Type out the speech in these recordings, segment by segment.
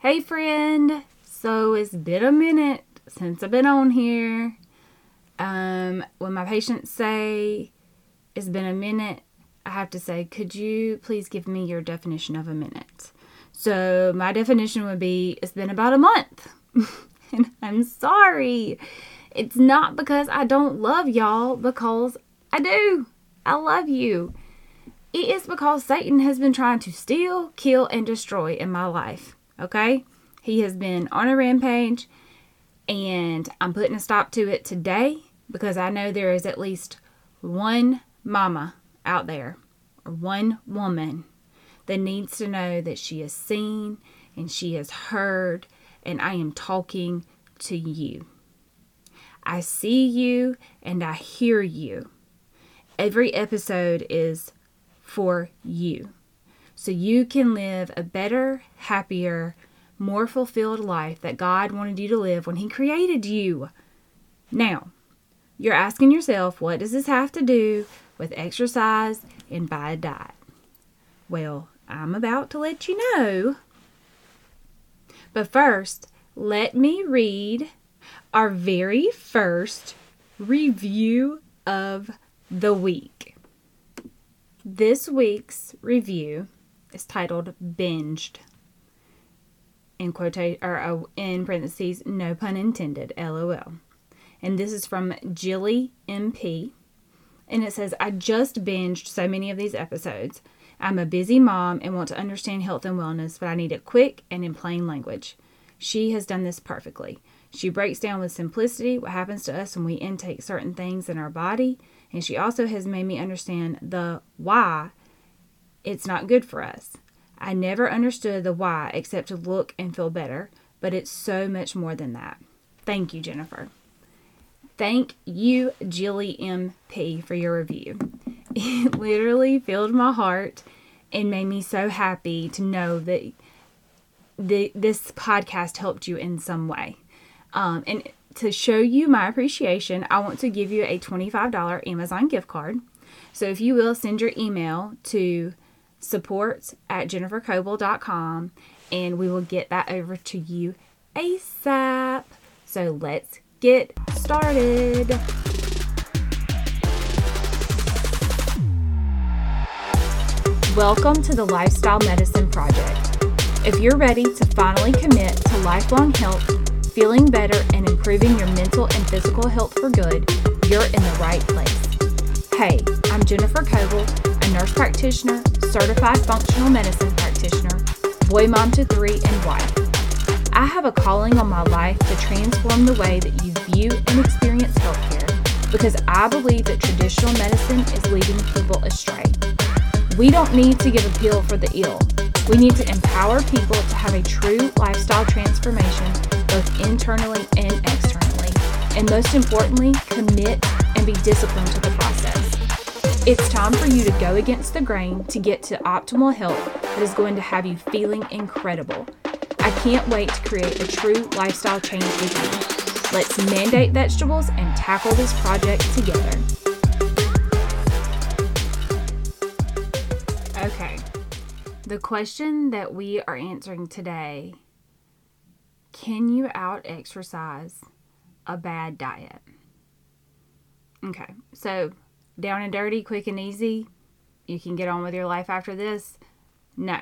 Hey, friend. So it's been a minute since I've been on here. Um, when my patients say it's been a minute, I have to say, could you please give me your definition of a minute? So my definition would be it's been about a month. and I'm sorry. It's not because I don't love y'all, because I do. I love you. It is because Satan has been trying to steal, kill, and destroy in my life. Okay? He has been on a rampage, and I'm putting a stop to it today because I know there is at least one mama out there, or one woman that needs to know that she is seen and she is heard, and I am talking to you. I see you and I hear you. Every episode is for you. So you can live a better, happier, more fulfilled life that God wanted you to live when He created you. Now, you're asking yourself, what does this have to do with exercise and bad diet? Well, I'm about to let you know. But first, let me read our very first review of the week. This week's review is titled Binged. In quote or uh, in parentheses, no pun intended, lol. And this is from Jilly MP. And it says, I just binged so many of these episodes. I'm a busy mom and want to understand health and wellness, but I need it quick and in plain language. She has done this perfectly. She breaks down with simplicity what happens to us when we intake certain things in our body, and she also has made me understand the why it's not good for us. I never understood the why except to look and feel better, but it's so much more than that. Thank you, Jennifer. Thank you, Jilly MP, for your review. It literally filled my heart and made me so happy to know that the, this podcast helped you in some way. Um, and to show you my appreciation, I want to give you a $25 Amazon gift card. So if you will, send your email to support at jennifercoble.com and we will get that over to you ASAP. So let's get started. Welcome to the Lifestyle Medicine Project. If you're ready to finally commit to lifelong health, feeling better, and improving your mental and physical health for good, you're in the right place. Hey, I'm Jennifer Coble, a nurse practitioner, certified functional medicine practitioner, boy mom to three, and wife. I have a calling on my life to transform the way that you view and experience healthcare because I believe that traditional medicine is leading people astray. We don't need to give a pill for the ill. We need to empower people to have a true lifestyle transformation, both internally and externally. And most importantly, commit and be disciplined to the process. It's time for you to go against the grain to get to optimal health that is going to have you feeling incredible. I can't wait to create a true lifestyle change with you. Let's mandate vegetables and tackle this project together. Okay. The question that we are answering today can you out exercise a bad diet? Okay. So, down and dirty, quick and easy, you can get on with your life after this. No,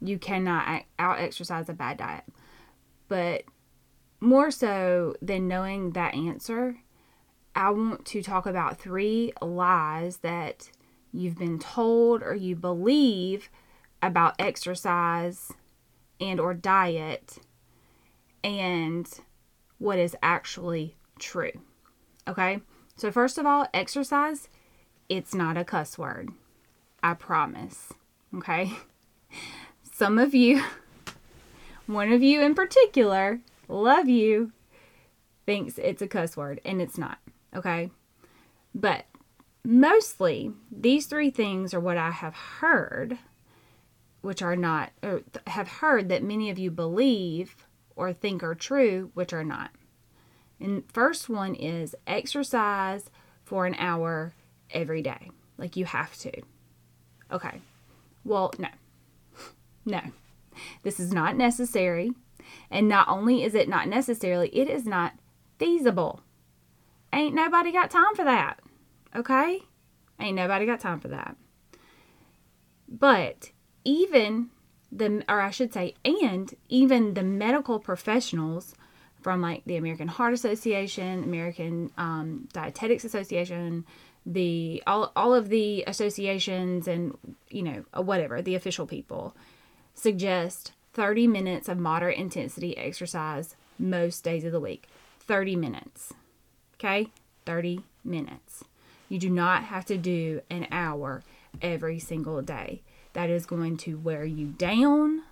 you cannot out exercise a bad diet. But more so than knowing that answer, I want to talk about three lies that you've been told or you believe about exercise and or diet and what is actually true. Okay? So first of all, exercise, it's not a cuss word. I promise. Okay? Some of you, one of you in particular, love you, thinks it's a cuss word and it's not. Okay? But mostly these three things are what I have heard, which are not, or have heard that many of you believe or think are true, which are not. And first one is exercise for an hour every day. Like you have to. Okay. Well, no. No. This is not necessary. And not only is it not necessarily, it is not feasible. Ain't nobody got time for that. Okay? Ain't nobody got time for that. But even the, or I should say, and even the medical professionals from like the American Heart Association, American um, Dietetics Association, the all all of the associations and you know whatever the official people suggest 30 minutes of moderate intensity exercise most days of the week. 30 minutes. Okay? 30 minutes. You do not have to do an hour every single day. That is going to wear you down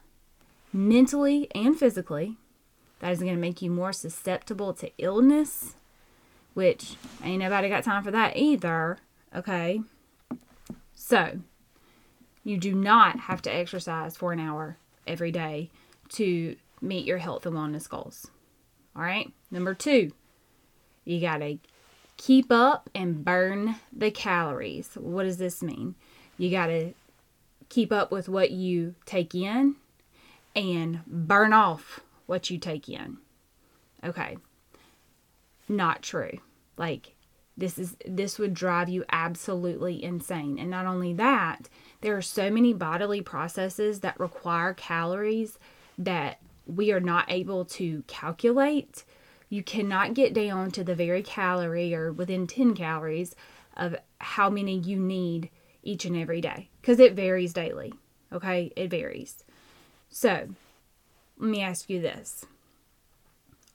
mentally and physically. That is going to make you more susceptible to illness, which ain't nobody got time for that either. Okay? So, you do not have to exercise for an hour every day to meet your health and wellness goals. All right? Number two, you got to keep up and burn the calories. What does this mean? You got to keep up with what you take in and burn off what you take in. Okay. Not true. Like this is this would drive you absolutely insane. And not only that, there are so many bodily processes that require calories that we are not able to calculate. You cannot get down to the very calorie or within 10 calories of how many you need each and every day because it varies daily. Okay, it varies. So, let me ask you this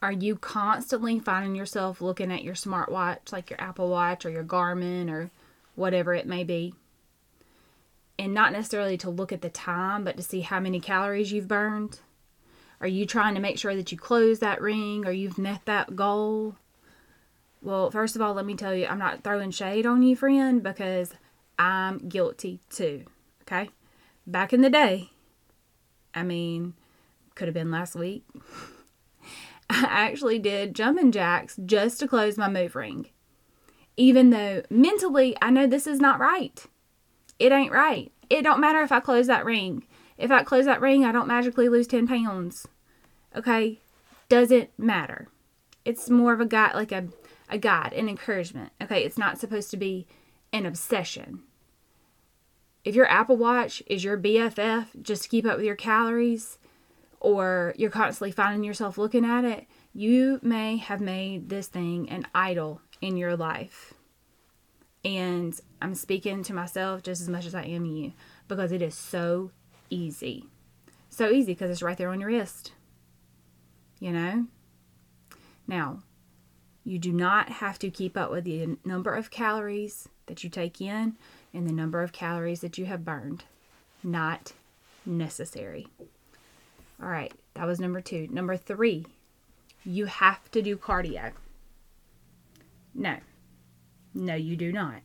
Are you constantly finding yourself looking at your smartwatch, like your Apple Watch or your Garmin or whatever it may be? And not necessarily to look at the time, but to see how many calories you've burned? Are you trying to make sure that you close that ring or you've met that goal? Well, first of all, let me tell you, I'm not throwing shade on you, friend, because I'm guilty too. Okay? Back in the day, I mean, could have been last week. I actually did jumping jacks just to close my move ring. Even though mentally I know this is not right. It ain't right. It don't matter if I close that ring. If I close that ring, I don't magically lose 10 pounds. Okay? Doesn't matter. It's more of a guide, like a, a guide, an encouragement. Okay? It's not supposed to be an obsession if your Apple Watch is your BFF just keep up with your calories, or you're constantly finding yourself looking at it, you may have made this thing an idol in your life. And I'm speaking to myself just as much as I am you because it is so easy. So easy because it's right there on your wrist. You know? Now, you do not have to keep up with the number of calories that you take in and the number of calories that you have burned. Not necessary. All right, that was number two. Number three, you have to do cardio. No, no, you do not.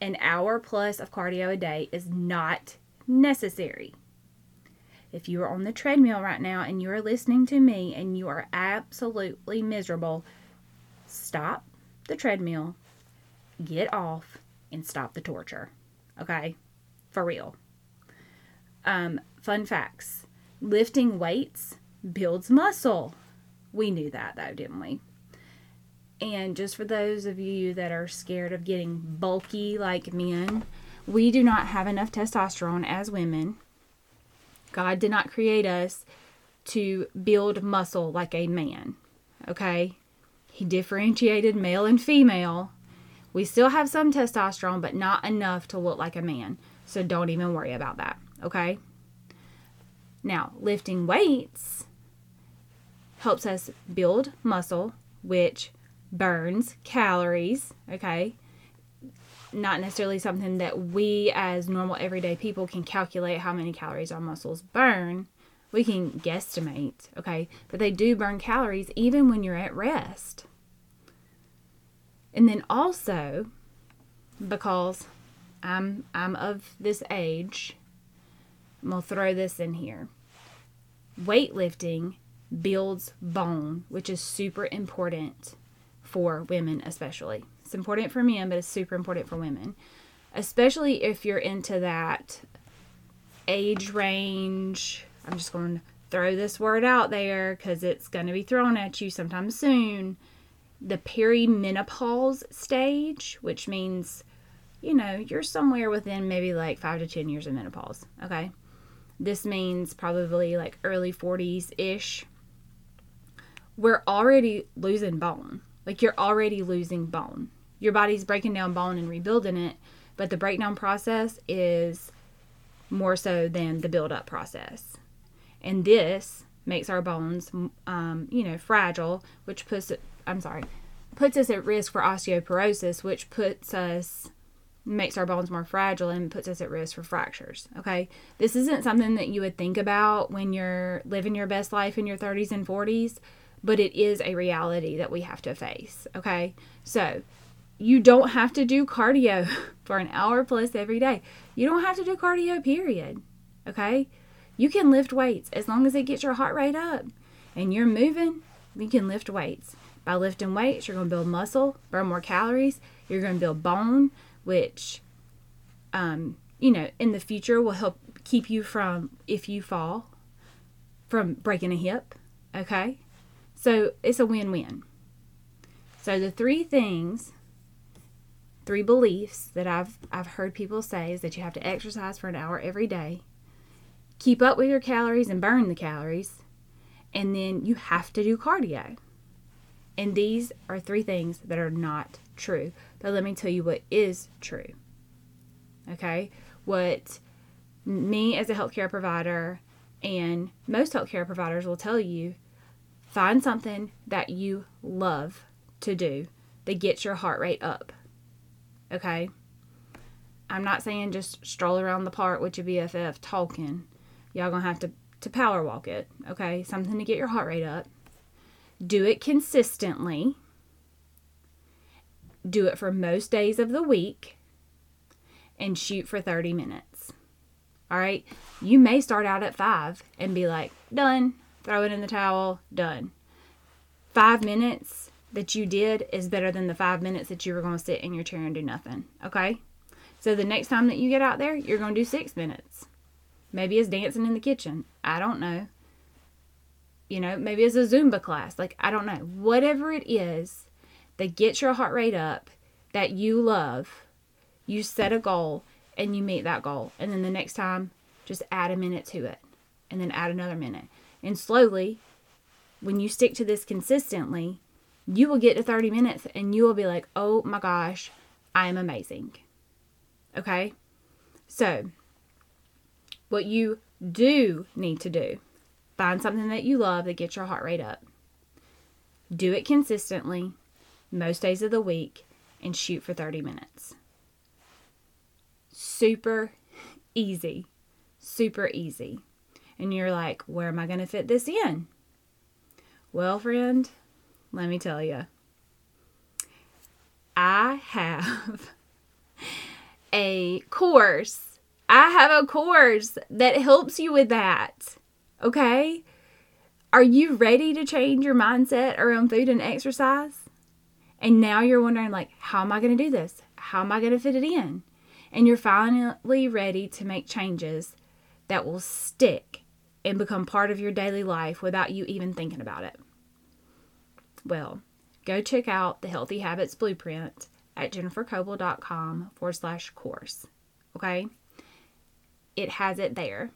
An hour plus of cardio a day is not necessary. If you are on the treadmill right now and you are listening to me and you are absolutely miserable, stop the treadmill, get off, and stop the torture. Okay? For real. Um, fun facts lifting weights builds muscle. We knew that, though, didn't we? And just for those of you that are scared of getting bulky like men, we do not have enough testosterone as women. God did not create us to build muscle like a man. Okay? He differentiated male and female we still have some testosterone, but not enough to look like a man. So don't even worry about that. Okay? Now, lifting weights helps us build muscle, which burns calories. Okay? Not necessarily something that we, as normal everyday people, can calculate how many calories our muscles burn. We can guesstimate, okay? But they do burn calories even when you're at rest. And then also, because I'm I'm of this age, I'm gonna throw this in here. Weightlifting builds bone, which is super important for women, especially. It's important for men, but it's super important for women, especially if you're into that age range. I'm just going to throw this word out there because it's going to be thrown at you sometime soon. The perimenopause stage, which means, you know, you're somewhere within maybe like five to 10 years of menopause. Okay. This means probably like early 40s ish. We're already losing bone. Like you're already losing bone. Your body's breaking down bone and rebuilding it, but the breakdown process is more so than the build up process. And this makes our bones, um, you know, fragile, which puts I'm sorry, puts us at risk for osteoporosis, which puts us makes our bones more fragile and puts us at risk for fractures. Okay. This isn't something that you would think about when you're living your best life in your 30s and 40s, but it is a reality that we have to face. Okay. So you don't have to do cardio for an hour plus every day. You don't have to do cardio, period. Okay? You can lift weights as long as it gets your heart rate up and you're moving, you can lift weights. By lifting weights, you're going to build muscle, burn more calories, you're going to build bone, which, um, you know, in the future will help keep you from, if you fall, from breaking a hip. Okay? So it's a win win. So the three things three beliefs that I've I've heard people say is that you have to exercise for an hour every day, keep up with your calories and burn the calories, and then you have to do cardio. And these are three things that are not true. But let me tell you what is true. Okay? What me as a healthcare provider and most healthcare providers will tell you find something that you love to do that gets your heart rate up Okay? I'm not saying just stroll around the park with your BFF talking. Y'all gonna have to, to power walk it, okay? Something to get your heart rate up. Do it consistently. Do it for most days of the week. And shoot for 30 minutes. All right? You may start out at five and be like, done. Throw it in the towel, done. Five minutes that you did is better than the five minutes that you were going to sit in your chair and do nothing. Okay? So the next time that you get out there, you're going to do six minutes. Maybe it's dancing in the kitchen. I don't know. You know, maybe it's a Zumba class. Like, I don't know. Whatever it is that gets your heart rate up, that you love, you set a goal and you meet that goal. And then the next time, just add a minute to it and then add another minute. And slowly, when you stick to this consistently, you will get to 30 minutes and you will be like, oh my gosh, I am amazing. Okay? So, what you do need to do find something that you love that gets your heart rate up. Do it consistently, most days of the week, and shoot for 30 minutes. Super easy. Super easy. And you're like, where am I going to fit this in? Well, friend, let me tell you. I have a course. I have a course that helps you with that. Okay? Are you ready to change your mindset around food and exercise? And now you're wondering like, how am I going to do this? How am I going to fit it in? And you're finally ready to make changes that will stick and become part of your daily life without you even thinking about it. Well, go check out the Healthy Habits Blueprint at jennifercoble.com forward slash course. Okay? It has it there.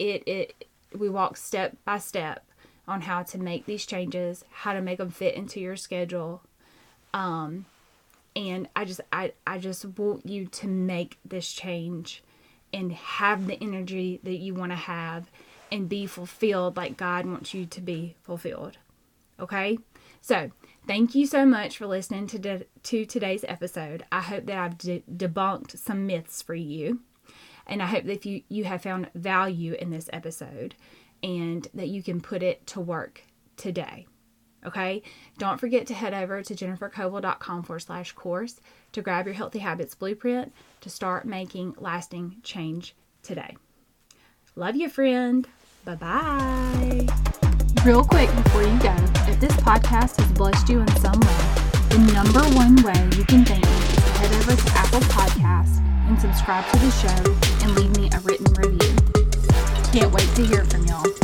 It, it, we walk step by step on how to make these changes, how to make them fit into your schedule. Um, and I just, I, I just want you to make this change and have the energy that you want to have and be fulfilled like God wants you to be fulfilled. Okay? So, thank you so much for listening to, de- to today's episode. I hope that I've de- debunked some myths for you. And I hope that you, you have found value in this episode and that you can put it to work today. Okay? Don't forget to head over to jennifercoble.com forward slash course to grab your Healthy Habits Blueprint to start making lasting change today. Love you, friend. Bye bye. Real quick before you go, if this podcast has blessed you in some way, the number one way you can thank me is to head over to Apple Podcasts and subscribe to the show and leave me a written review. Can't wait to hear from y'all.